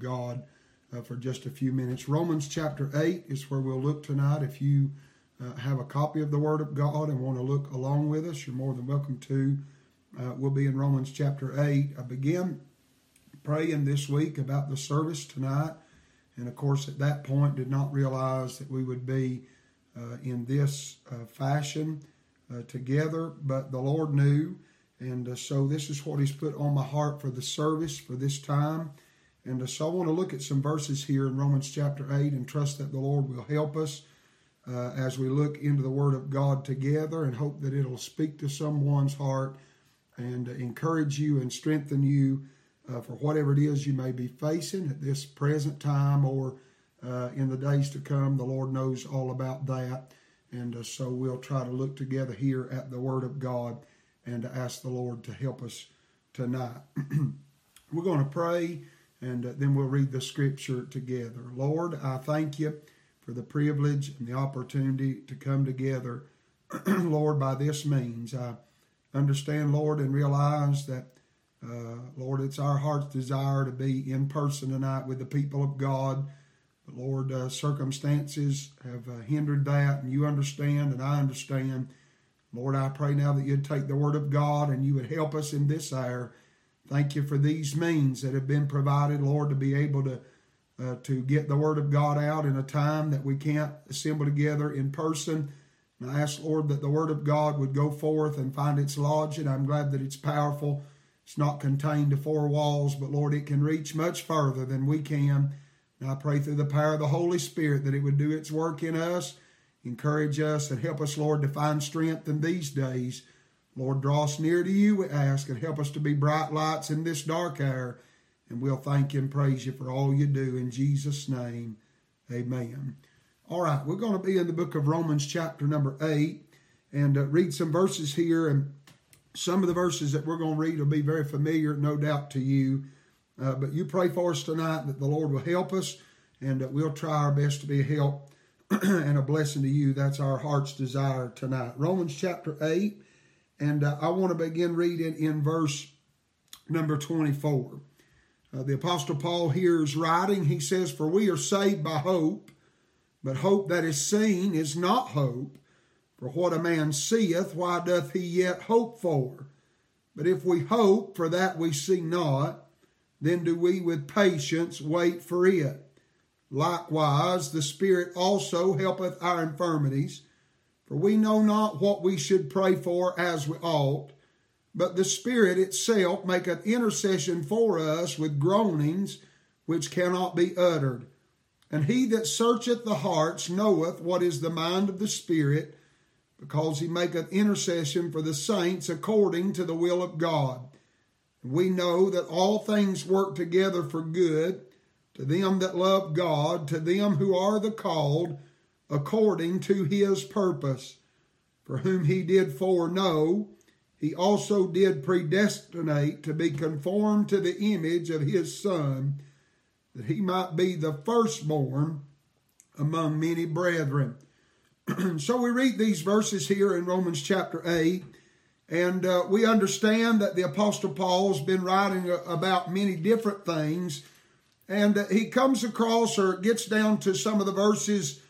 God uh, for just a few minutes. Romans chapter 8 is where we'll look tonight. If you uh, have a copy of the Word of God and want to look along with us, you're more than welcome to. Uh, we'll be in Romans chapter 8. I began praying this week about the service tonight, and of course, at that point, did not realize that we would be uh, in this uh, fashion uh, together, but the Lord knew. And so, this is what He's put on my heart for the service for this time. And so I want to look at some verses here in Romans chapter 8 and trust that the Lord will help us uh, as we look into the Word of God together and hope that it'll speak to someone's heart and uh, encourage you and strengthen you uh, for whatever it is you may be facing at this present time or uh, in the days to come. The Lord knows all about that. And uh, so we'll try to look together here at the Word of God and ask the Lord to help us tonight. We're going to pray and uh, then we'll read the scripture together. Lord, I thank you for the privilege and the opportunity to come together, Lord, by this means. I understand, Lord, and realize that, uh, Lord, it's our heart's desire to be in person tonight with the people of God. But Lord, uh, circumstances have uh, hindered that, and you understand, and I understand. Lord, I pray now that you'd take the word of God and you would help us in this hour Thank you for these means that have been provided, Lord, to be able to uh, to get the Word of God out in a time that we can't assemble together in person. And I ask, Lord, that the Word of God would go forth and find its lodge, and I'm glad that it's powerful. It's not contained to four walls, but Lord, it can reach much further than we can. And I pray through the power of the Holy Spirit that it would do its work in us, encourage us, and help us, Lord, to find strength in these days Lord, draw us near to you, we ask, and help us to be bright lights in this dark hour. And we'll thank you and praise you for all you do. In Jesus' name, amen. All right, we're going to be in the book of Romans, chapter number 8, and uh, read some verses here. And some of the verses that we're going to read will be very familiar, no doubt, to you. Uh, but you pray for us tonight that the Lord will help us, and that we'll try our best to be a help and a blessing to you. That's our heart's desire tonight. Romans chapter 8 and uh, I want to begin reading in verse number 24. Uh, the Apostle Paul here is writing. He says, For we are saved by hope, but hope that is seen is not hope. For what a man seeth, why doth he yet hope for? But if we hope for that we see not, then do we with patience wait for it. Likewise, the Spirit also helpeth our infirmities for we know not what we should pray for as we ought, but the Spirit itself maketh intercession for us with groanings which cannot be uttered. And he that searcheth the hearts knoweth what is the mind of the Spirit, because he maketh intercession for the saints according to the will of God. We know that all things work together for good to them that love God, to them who are the called according to his purpose. For whom he did foreknow, he also did predestinate to be conformed to the image of his Son, that he might be the firstborn among many brethren. so we read these verses here in Romans chapter 8, and uh, we understand that the Apostle Paul's been writing about many different things, and he comes across or gets down to some of the verses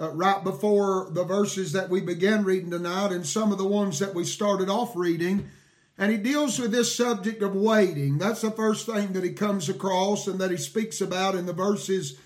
uh, right before the verses that we began reading tonight and some of the ones that we started off reading. And he deals with this subject of waiting. That's the first thing that he comes across and that he speaks about in the verses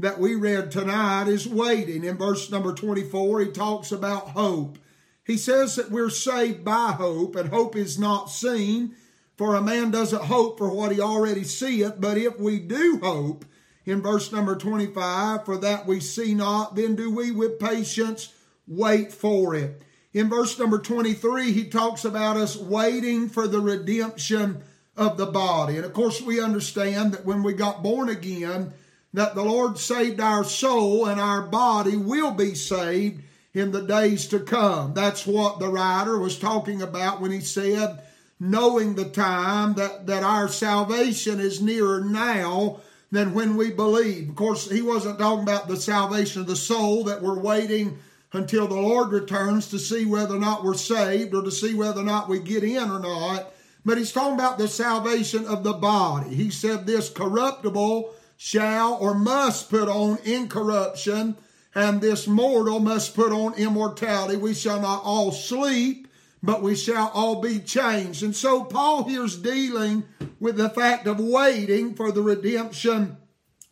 that we read tonight is waiting. In verse number 24, he talks about hope. He says that we're saved by hope, and hope is not seen, for a man doesn't hope for what he already seeth. But if we do hope, in verse number 25, for that we see not, then do we with patience wait for it. In verse number 23, he talks about us waiting for the redemption of the body. And of course, we understand that when we got born again, that the Lord saved our soul and our body will be saved in the days to come. That's what the writer was talking about when he said, knowing the time that, that our salvation is nearer now than when we believe. Of course, he wasn't talking about the salvation of the soul that we're waiting until the Lord returns to see whether or not we're saved or to see whether or not we get in or not. But he's talking about the salvation of the body. He said this corruptible shall or must put on incorruption, and this mortal must put on immortality. We shall not all sleep, but we shall all be changed. And so Paul here's dealing with the fact of waiting for the redemption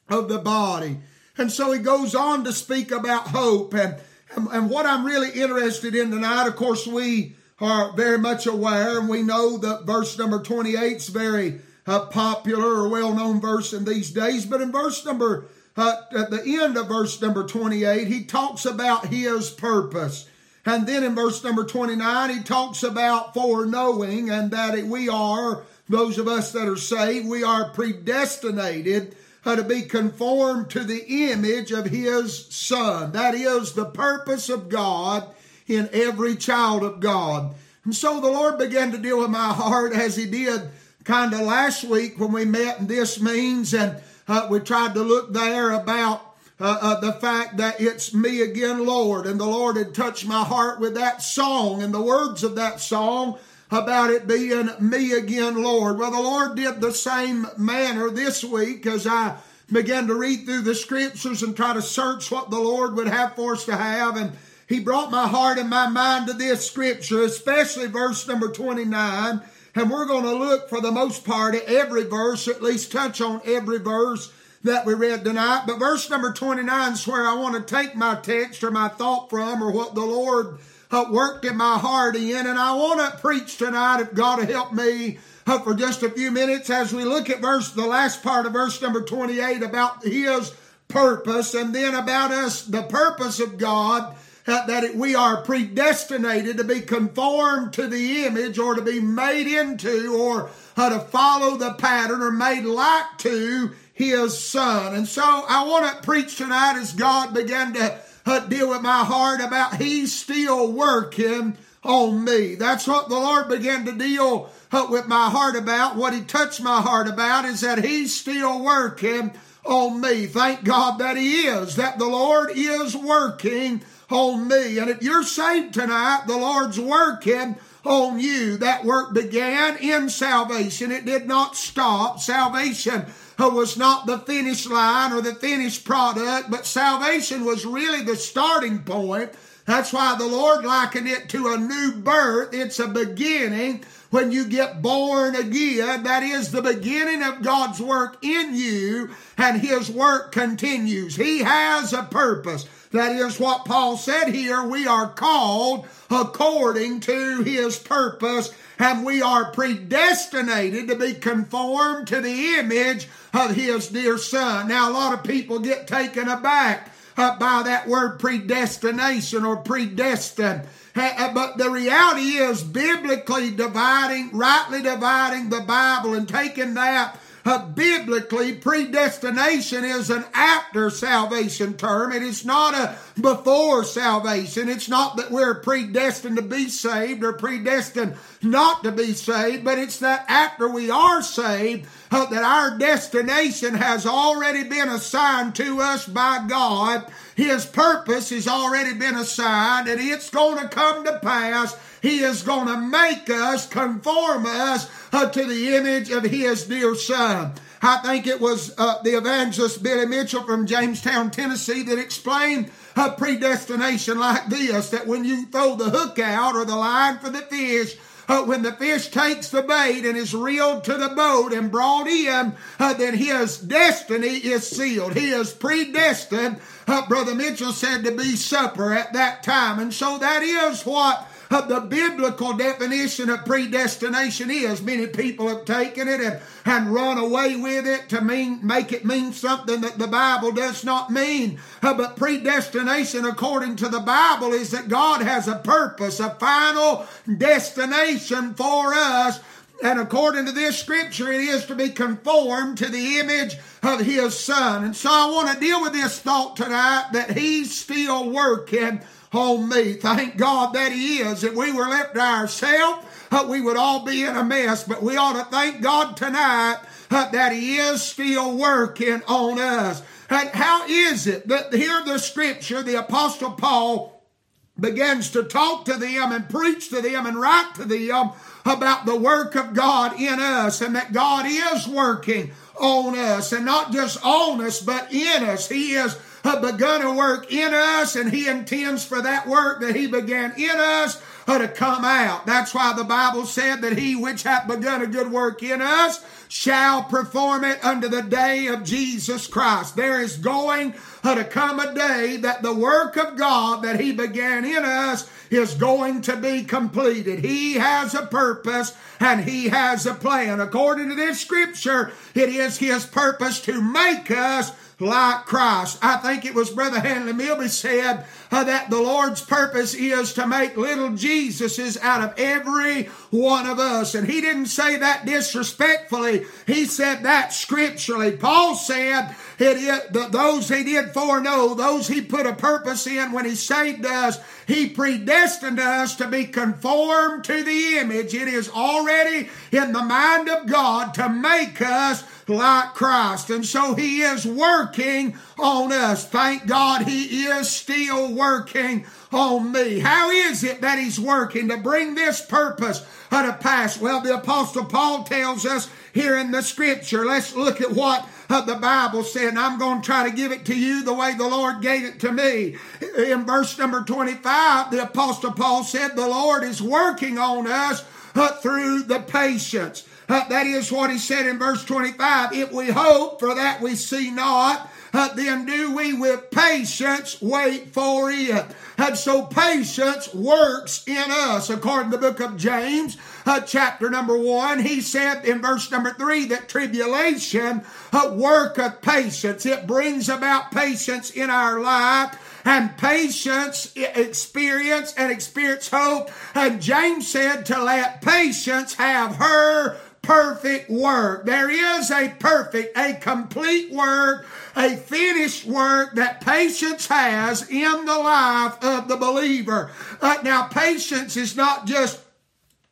of the body. And so he goes on to speak about hope. And, and, and what I'm really interested in tonight, of course, we are very much aware and we know that verse number 28 is very uh, popular or well known verse in these days. But in verse number, uh, at the end of verse number 28, he talks about his purpose. And then in verse number 29, he talks about foreknowing and that we are, those of us that are saved, we are predestinated uh, to be conformed to the image of his son. That is the purpose of God in every child of God. And so the Lord began to deal with my heart as he did kind of last week when we met, and this means, and uh, we tried to look there about uh, uh, the fact that it's me again, Lord. And the Lord had touched my heart with that song and the words of that song about it being me again, Lord. Well, the Lord did the same manner this week as I began to read through the scriptures and try to search what the Lord would have for us to have. And He brought my heart and my mind to this scripture, especially verse number 29 and we're going to look for the most part at every verse, at least touch on every verse that we read tonight. But verse number 29 is where I want to take my text or my thought from or what the Lord uh, worked in my heart in. And I want to preach tonight if God will help me uh, for just a few minutes as we look at verse, the last part of verse number 28 about his purpose and then about us, the purpose of God that it, we are predestinated to be conformed to the image or to be made into or uh, to follow the pattern or made like to his son. And so I want to preach tonight as God began to uh, deal with my heart about he's still working on me. That's what the Lord began to deal uh, with my heart about. What he touched my heart about is that he's still working on me. Thank God that he is, that the Lord is working on me. And if you're saved tonight, the Lord's working on you. That work began in salvation. It did not stop. Salvation was not the finish line or the finished product, but salvation was really the starting point. That's why the Lord likened it to a new birth. It's a beginning when you get born again. That is the beginning of God's work in you, and His work continues. He has a purpose. That is what Paul said here. We are called according to his purpose, and we are predestinated to be conformed to the image of his dear son. Now, a lot of people get taken aback uh, by that word predestination or predestined. But the reality is, biblically dividing, rightly dividing the Bible and taking that uh, biblically, predestination is an after salvation term. It is not a before salvation. It's not that we're predestined to be saved or predestined not to be saved, but it's that after we are saved, that our destination has already been assigned to us by God. His purpose has already been assigned, and it's going to come to pass he is going to make us, conform us uh, to the image of His dear Son. I think it was uh, the evangelist Billy Mitchell from Jamestown, Tennessee, that explained a predestination like this that when you throw the hook out or the line for the fish, uh, when the fish takes the bait and is reeled to the boat and brought in, uh, then his destiny is sealed. He is predestined, uh, Brother Mitchell said, to be supper at that time. And so that is what the biblical definition of predestination is. Many people have taken it and, and run away with it to mean make it mean something that the Bible does not mean. Uh, but predestination, according to the Bible, is that God has a purpose, a final destination for us. And according to this scripture, it is to be conformed to the image of his son. And so I want to deal with this thought tonight that he's still working on me. Thank God that He is. If we were left to ourselves, uh, we would all be in a mess. But we ought to thank God tonight uh, that He is still working on us. And how is it that here the scripture, the Apostle Paul begins to talk to them and preach to them and write to them about the work of God in us and that God is working on us, and not just on us, but in us. He has uh, begun a work in us, and He intends for that work that He began in us to come out. That's why the Bible said that He which hath begun a good work in us shall perform it unto the day of Jesus Christ. There is going uh, to come a day that the work of God that He began in us is going to be completed. He has a purpose and He has a plan. According to this scripture, it is His purpose to make us like Christ. I think it was Brother Handley Milby said uh, that the Lord's purpose is to make little Jesuses out of every one of us. And he didn't say that disrespectfully. He said that scripturally. Paul said it is those he did foreknow, those he put a purpose in when he saved us, he predestined us to be conformed to the image. It is already in the mind of God to make us like Christ. And so He is working on us. Thank God He is still working on me. How is it that He's working to bring this purpose to pass? Well, the Apostle Paul tells us here in the scripture. Let's look at what uh, the Bible said, and I'm going to try to give it to you the way the Lord gave it to me. In verse number 25, the Apostle Paul said, The Lord is working on us uh, through the patience uh, that is what he said in verse 25. If we hope for that we see not, uh, then do we with patience wait for it. And so patience works in us. According to the book of James, uh, chapter number one, he said in verse number three that tribulation uh, worketh patience. It brings about patience in our life and patience experience and experience hope. And James said to let patience have her perfect work. There is a perfect, a complete work, a finished work that patience has in the life of the believer. Uh, now, patience is not just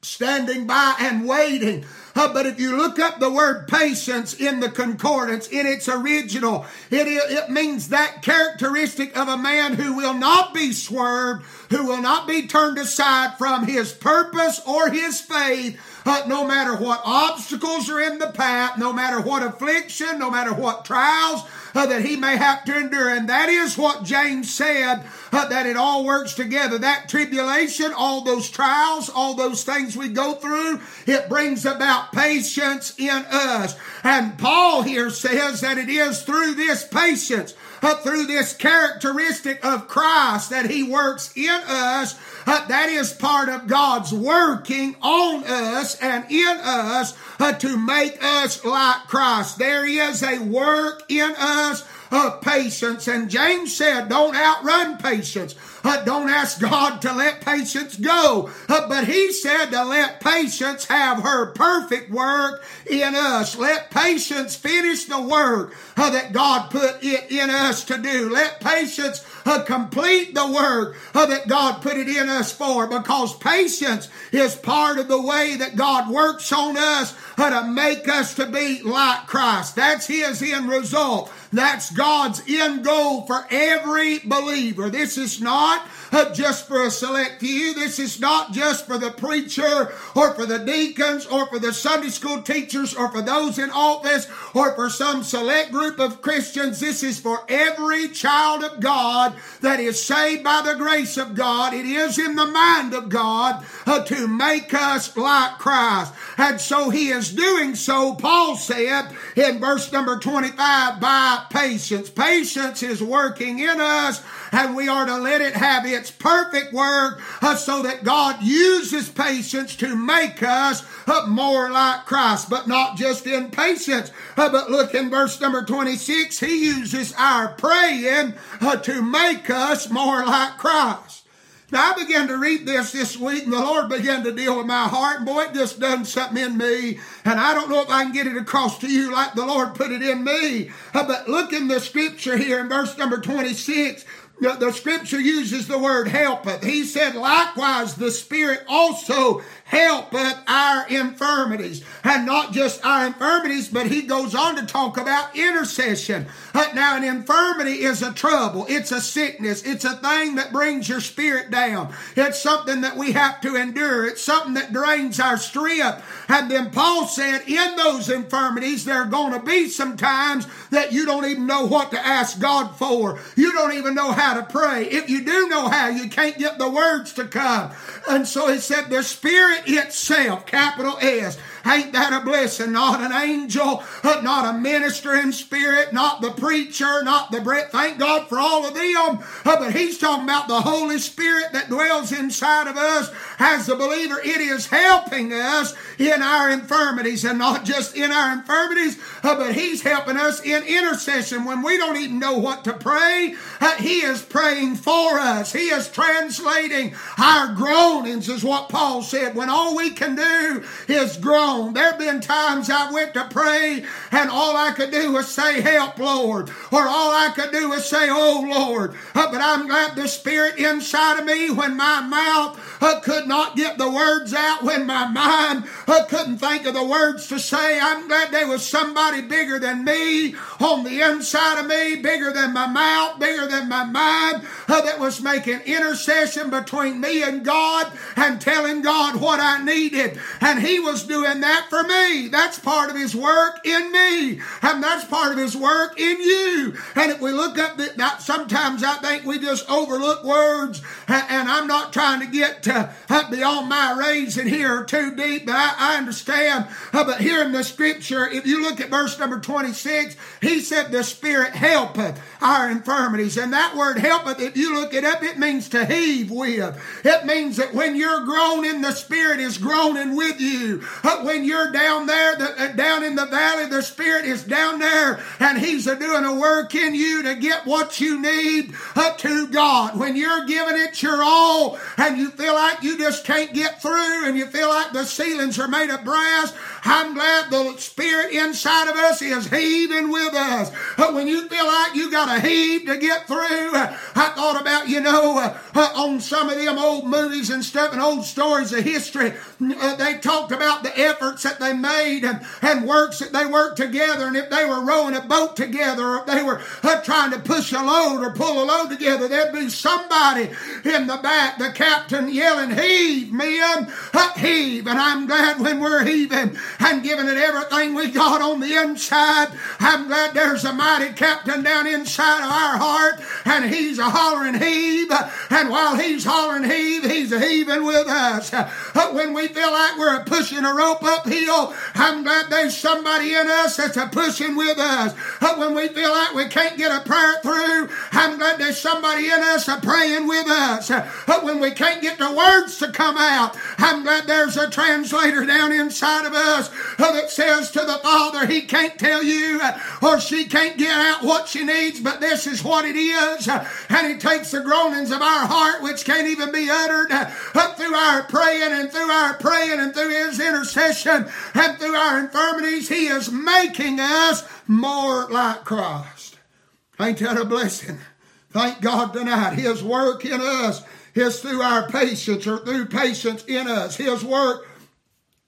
standing by and waiting. Uh, but if you look up the word patience in the concordance, in its original, it, it means that characteristic of a man who will not be swerved, who will not be turned aside from his purpose or his faith, uh, no matter what obstacles are in the path, no matter what affliction, no matter what trials uh, that he may have to endure. And that is what James said, uh, that it all works together. That tribulation, all those trials, all those things we go through, it brings about patience in us. And Paul here says that it is through this patience uh, through this characteristic of Christ that He works in us. Uh, that is part of God's working on us and in us uh, to make us like Christ. There is a work in us of patience. And James said, don't outrun patience. Don't ask God to let patience go. Uh, but he said to let patience have her perfect work in us. Let patience finish the work uh, that God put it in us to do. Let patience uh, complete the work that God put it in us for because patience is part of the way that God works on us to make us to be like Christ. That's his end result. That's God's end goal for every believer. This is not uh, just for a select few. This is not just for the preacher or for the deacons or for the Sunday school teachers or for those in office or for some select group of Christians. This is for every child of God that is saved by the grace of God. It is in the mind of God uh, to make us like Christ. And so he is doing so, Paul said in verse number 25, by patience. Patience is working in us and we are to let it have perfect work uh, so that God uses patience to make us uh, more like Christ, but not just in patience. Uh, but look in verse number 26, he uses our praying to make us more like Christ. Now, I began to read this this week, and the Lord began to deal with my heart. Boy, it just done something in me. And I don't know if I can get it across to you like the Lord put it in me. But look in the scripture here in verse number 26. The scripture uses the word helpeth. He said, likewise, the Spirit also helpeth our infirmities. And not just our infirmities, but he goes on to talk about intercession. Uh, now, an infirmity is a trouble. It's a sickness. It's a thing that brings your spirit down. It's something that we have to endure. It's something that drains our strength. And then Paul said, in those infirmities, there are going to be some times that you don't even know what to ask God for. You don't even know how to pray. If you do know how, you can't get the words to come. And so he said, the Spirit itself, capital S, Ain't that a blessing? Not an angel, uh, not a minister in spirit, not the preacher, not the bread. Thank God for all of them. Uh, but he's talking about the Holy Spirit that dwells inside of us as the believer. It is helping us in our infirmities and not just in our infirmities, uh, but he's helping us in intercession when we don't even know what to pray. he is praying for us. He is translating our groanings is what Paul said when all we can do is groan There have been times I went to pray and all I could do was say, Help, Lord. Or all I could do was say, Oh, Lord. Uh, but I'm glad the Spirit inside of me, when my mouth uh, could not get the words out, when my mind uh, couldn't think of the words to say, I'm glad there was somebody bigger than me on the inside of me, bigger than my mouth, bigger than my mind, uh, that was making intercession between me and God and telling God what I needed. And He was doing that for me. That's part of His work in me. And that's part of His work in you. And if we look up that, sometimes I think we just overlook words. And I'm not trying to get to, uh, beyond my raising here too deep, but I, I understand. Uh, but here in the scripture, if you look at verse number 26, he said, The Spirit helpeth our infirmities. And that word helpeth, if you look it up, it means to heave with. It means that when you're groaning, the Spirit is groaning with you. Uh, when you're down there, the, uh, down in the valley, the Spirit is down there and He's doing a work in you to get what you need uh, to God. When you're giving it your all and you feel like you just can't get through and you feel like the ceilings are made of brass, I'm glad the Spirit inside of us is heaving with us. But when you feel like you got a heave to get through, I thought about, you know, uh, uh, on some of them old movies and stuff and old stories of history, they talked about the efforts that they made and, and works that they worked together. And if they were rowing a boat together or if they were uh, trying to push a load or pull a load together, there'd be somebody in the back, the captain yelling, heave, men, uh, heave. And I'm glad when we're heaving and giving it everything we got on the inside. I'm glad there's a mighty captain down inside of our heart, and he's a hollering heave. And while he's hollering heave, he's heaving with us. But when we feel like we're pushing a rope uphill, I'm glad there's somebody in us that's a pushing with us. But when we feel like we can't get a prayer through, I'm glad there's somebody in us praying with us. But when we can't get the words to come out, I'm glad there's a translator down inside of us uh, that says to the Father, He can't tell you uh, or she can't get out what she needs, but this is what it is. And He takes the groanings of our heart, which can't even be uttered, up through our praying and through our praying and through His intercession and through our infirmities. He is making us more like Christ. Ain't that a blessing? Thank God tonight. His work in us is through our patience or through patience in us. His work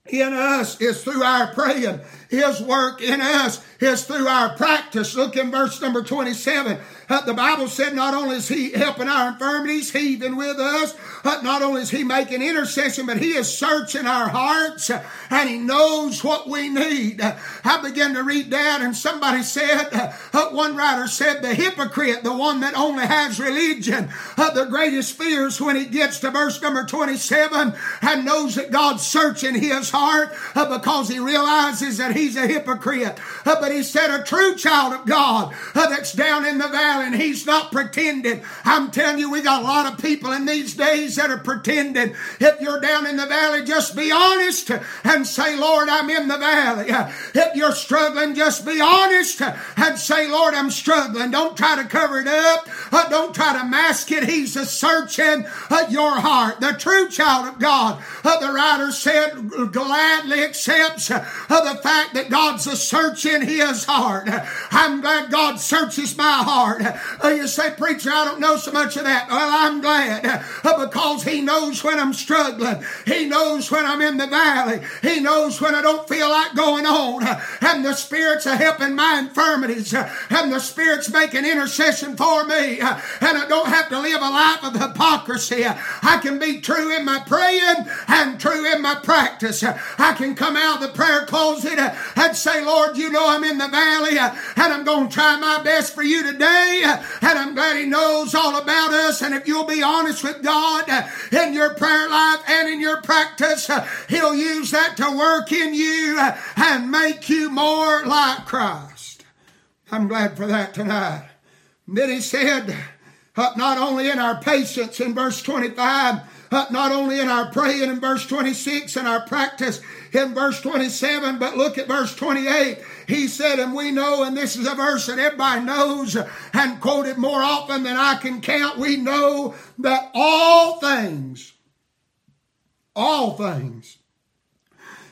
in us is through our praying. His work in us is through our practice. Look in verse number 27. Uh, the Bible said not only is He helping our infirmities, He even with us, uh, not only is He making intercession, but He is searching our hearts uh, and He knows what we need. I began to read that and somebody said, one writer said, the hypocrite, the one that only has religion, the greatest fears when he gets to verse number 27 and knows that God's searching his heart because he realizes that he's a hypocrite. Uh, but he said, a true child of God uh, that's down in the valley and he's not pretending. I'm telling you, we got a lot of people in these days that are pretending. If you're down in the valley, just be honest and say, Lord, I'm in the valley. Uh, if you're struggling, just be honest and say, Lord, I'm struggling. Don't try to cover it up. Don't try to mask it. He's a searching your heart. The true child of God, the writer said, gladly accepts the fact that God's a searching his heart. I'm glad God searches my heart. Uh, you say, preacher, I don't know so much of that. Well, I'm glad uh, because he knows when I'm struggling. He knows when I'm in the valley. He knows when I don't feel like going on. And the Spirit's a helping my infirmities. And the Spirit's making intercession for me. And I don't have to live a life of hypocrisy. I can be true in my praying and true in my practice. I can come out of the prayer closet and say, Lord, you know I'm in the valley uh, and I'm going to try my best for you today. Uh, and I'm glad He knows all about us. And if you'll be honest with God uh, in your prayer life and in your practice, He'll use that to work in you and make you more like Christ. I'm glad for that tonight. then He said, not only in our patience in verse 25, uh, Uh, not only in our praying in verse 26 and our practice in verse 27, but look at verse 28. He said, and we know, and this is a verse that everybody knows and quoted more often than I can count. We know that all things, all things.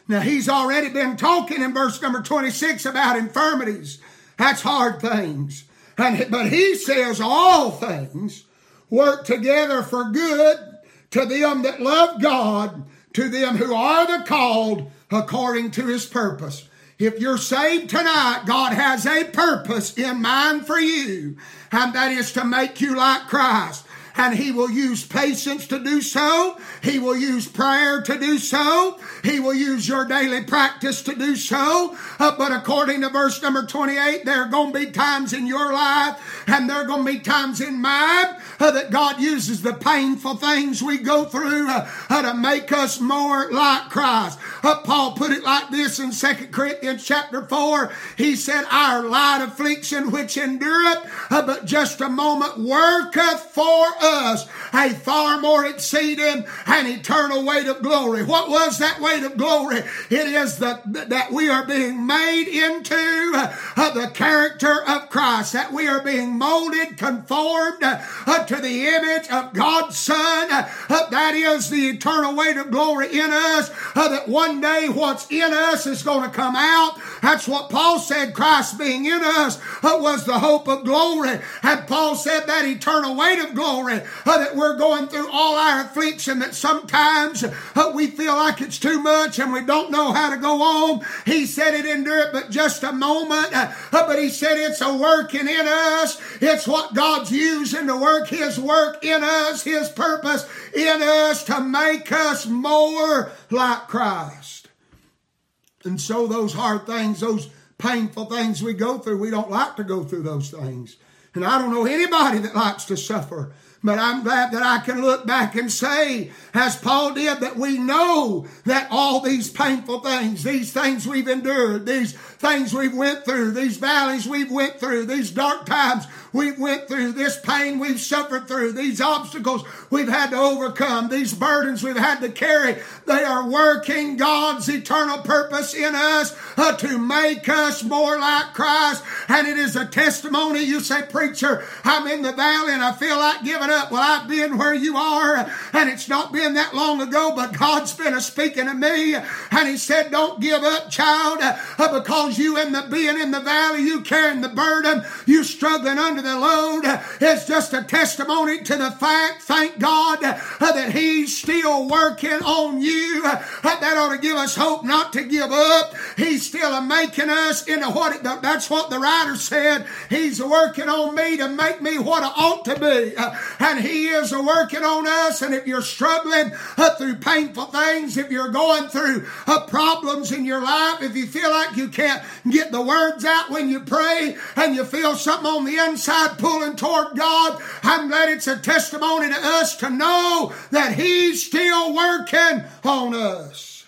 Now he's already been talking in verse number 26 about infirmities. That's hard things. And, but he says all things work together for good to them that love God, to them who are the called according to his purpose. If you're saved tonight, God has a purpose in mind for you, and that is to make you like Christ and he will use patience to do so. He will use prayer to do so. He will use your daily practice to do so. Uh, but according to verse number 28, there are going to be times in your life and there are going to be times in mine uh, that God uses the painful things we go through uh, uh to make us more like Christ. Uh, Paul put it like this in 2 Corinthians chapter 4. He said, Our light affliction which endureth, uh, but just a moment worketh for us a far more exceeding and eternal weight of glory. What was that weight of glory? It is that, that we are being made into uh, the character of Christ, that we are being molded, conformed uh, to the image of God's Son. Uh, that is the eternal weight of glory in us, uh, that one day what's in us is going to come out. That's what Paul said, Christ being in us uh, was the hope of glory. And Paul said that eternal weight of glory uh, that we're going through all our affliction, that sometimes uh, we feel like it's too much and we don't know how to go on. He said it endure but just a moment, uh, uh, but he said it's a working in us. It's what God's using to work his work in us, his purpose in us to make us more like Christ. And so those hard things, those painful things we go through, we don't like to go through those things. And I don't know anybody that likes to suffer. But I'm glad that I can look back and say, as Paul did, that we know that all these painful things, these things we've endured, these things we've went through, these valleys we've went through, these dark times we've went through, this pain we've suffered through, these obstacles we've had to overcome, these burdens we've had to carry, they are working God's eternal purpose in us uh, to make us more like Christ. And it is a testimony. You say, preacher, I'm in the valley and I feel like giving up. Well, I've been where you are and it's not been that long ago, but God's been speaking to me and he said, don't give up, child, uh, because you in the being in the valley, you carrying the burden, you struggling under the load is just a testimony to the fact, thank God, uh, that He's still working on you. Uh, that ought to give us hope not to give up. He's still making us into what it, that's what the writer said. He's working on me to make me what I ought to be. Uh, and He is working on us. And if you're struggling through painful things, if you're going through problems in your life, if you feel like you can't get the words out when you pray and you feel something on the inside, pulling toward God, I'm glad it's a testimony to us to know that He's still working on us.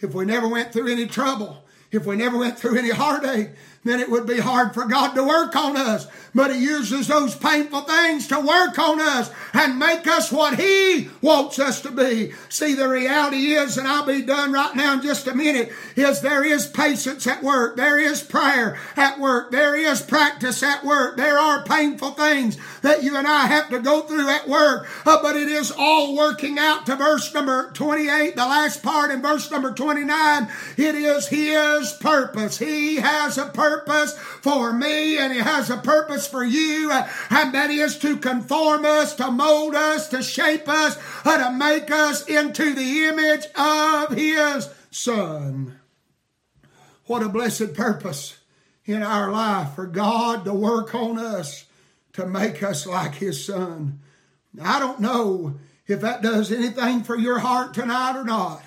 If we never went through any trouble, if we never went through any heartache, then it would be hard for God to work on us. But He uses those painful things to work on us and make us what He wants us to be. See, the reality is, and I'll be done right now in just a minute, is there is patience at work. There is prayer at work. There is practice at work. There are painful things that you and I have to go through at work. Uh, but it is all working out to verse number 28, the last part in verse number 29. It is His purpose. He has a purpose for me and He has a purpose for you. And that is to conform us, to mold us, to shape us, to make us into the image of His Son. What a blessed purpose in our life for God to work on us to make us like His Son. I don't know if that does anything for your heart tonight or not,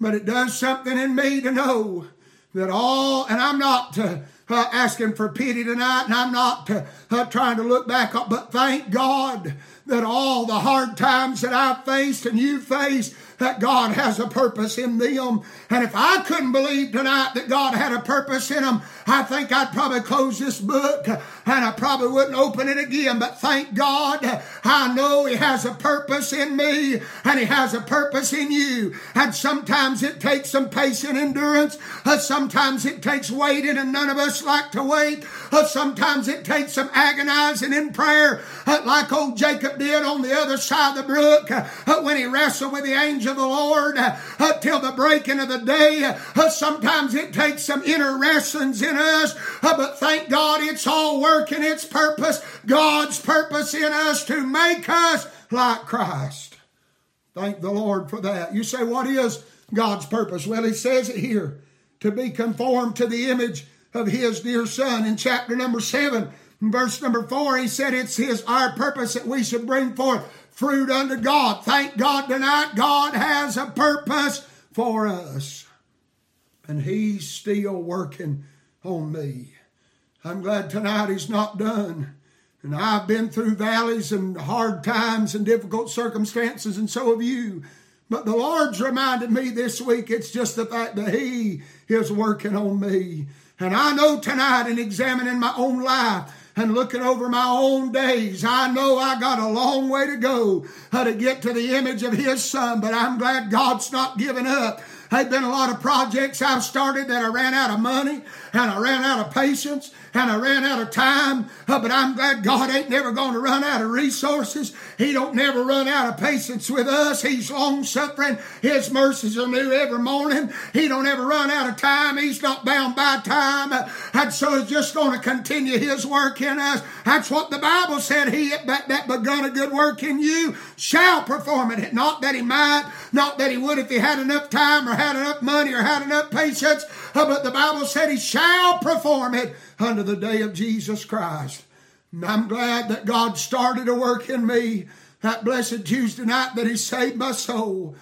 but it does something in me to know that all, and I'm not uh, uh, asking for pity tonight, and I'm not uh, uh trying to look back, but thank God that all the hard times that I've faced and you faced, that God has a purpose in them. And if I couldn't believe tonight that God had a purpose in them, I think I'd probably close this book and I probably wouldn't open it again. But thank God, I know He has a purpose in me and He has a purpose in you. And sometimes it takes some patient endurance. Sometimes it takes waiting and none of us like to wait. Sometimes it takes some agonizing in prayer like old Jacob did on the other side of the brook uh, when he wrestled with the angel of the Lord uh, till the breaking of the day. Uh, sometimes it takes some inner wrestlings in us, uh, but thank God it's all working its purpose. God's purpose in us to make us like Christ. Thank the Lord for that. You say, what is God's purpose? Well, He says it here to be conformed to the image of His dear Son. In chapter number seven, verse number four, He said it's His our purpose that we should bring forth fruit unto God. Thank God tonight, God has a purpose for us. And He's still working on me. I'm glad tonight He's not done. And I've been through valleys and hard times and difficult circumstances, and so have you. But the Lord's reminded me this week it's just the fact that He is working on me. And I know tonight in examining my own life, and looking over my own days, I know I got a long way to go uh, to get to the image of His Son, but I'm glad God's not giving up. There's been a lot of projects I've started that I ran out of money and I ran out of patience and I ran out of time. Uh, but I'm glad God ain't never going to run out of resources. He don't never run out of patience with us. He's long suffering. His mercies are new every morning. He don't ever run out of time. He's not bound by time. And so he's just going to continue his work in us. That's what the Bible said. He that, that begun a good work in you shall perform it. Not that he might, not that he would if he had enough time or had enough money or had enough patience, but the Bible said he shall perform it unto the day of Jesus Christ. And I'm glad that God started a work in me that blessed Tuesday night that he saved my soul.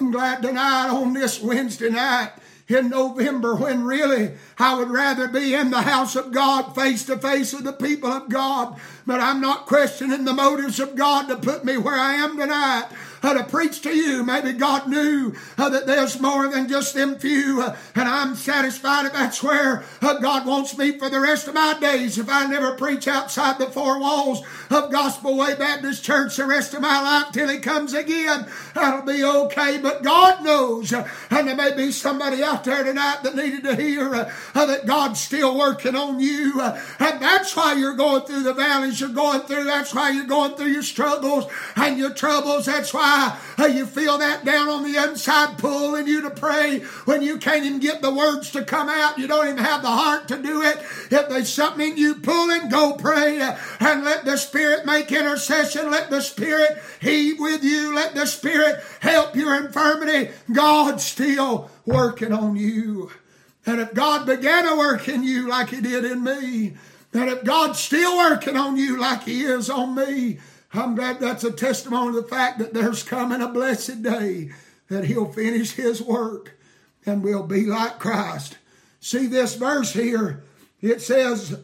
I'm glad tonight on this Wednesday night in November when really I would rather be in the house of God face to face with the people of God. But I'm not questioning the motives of God to put me where I am tonight uh, to preach to you. Maybe God knew uh, that there's more than just them few, uh, and I'm satisfied if that's where uh, God wants me for the rest of my days. If I never preach outside the four walls of Gospel Way Baptist Church the rest of my life till He comes again, that'll be okay. But God knows, uh, and there may be somebody out there tonight that needed to hear uh, that God's still working on you, and that's why you're going through the valleys you're going through. That's why you're going through your struggles and your troubles. That's why why you feel that down on the inside pulling you to pray when you can't even get the words to come out. You don't even have the heart to do it. If there's something in you pulling, go pray and let the Spirit make intercession. Let the Spirit heed with you. Let the Spirit help your infirmity. God's still working on you. And if God began to work in you like He did in me, and if God's still working on you like He is on me, I'm glad that's a testimony of the fact that there's coming a blessed day that he'll finish his work and we'll be like Christ. See this verse here. It says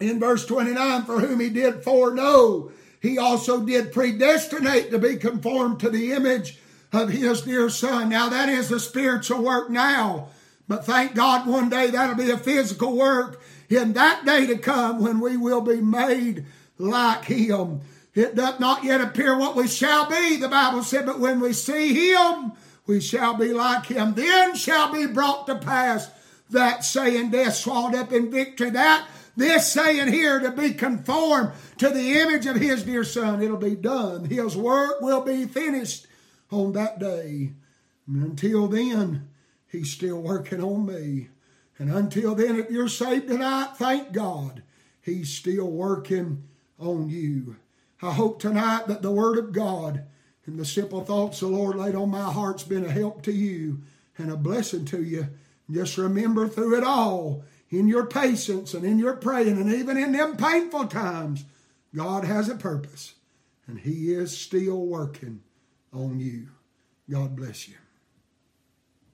in verse 29 for whom he did foreknow, he also did predestinate to be conformed to the image of his dear son. Now that is a spiritual work now, but thank God one day that'll be a physical work in that day to come when we will be made like him. It doth not yet appear what we shall be, the Bible said, but when we see him, we shall be like him. Then shall be brought to pass that saying, death swallowed up in victory. That this saying here to be conformed to the image of his dear son, it'll be done. His work will be finished on that day. And until then, he's still working on me. And until then, if you're saved tonight, thank God, he's still working on you. I hope tonight that the Word of God and the simple thoughts the Lord laid on my heart's been a help to you and a blessing to you. Just remember through it all, in your patience and in your praying, and even in them painful times, God has a purpose, and He is still working on you. God bless you.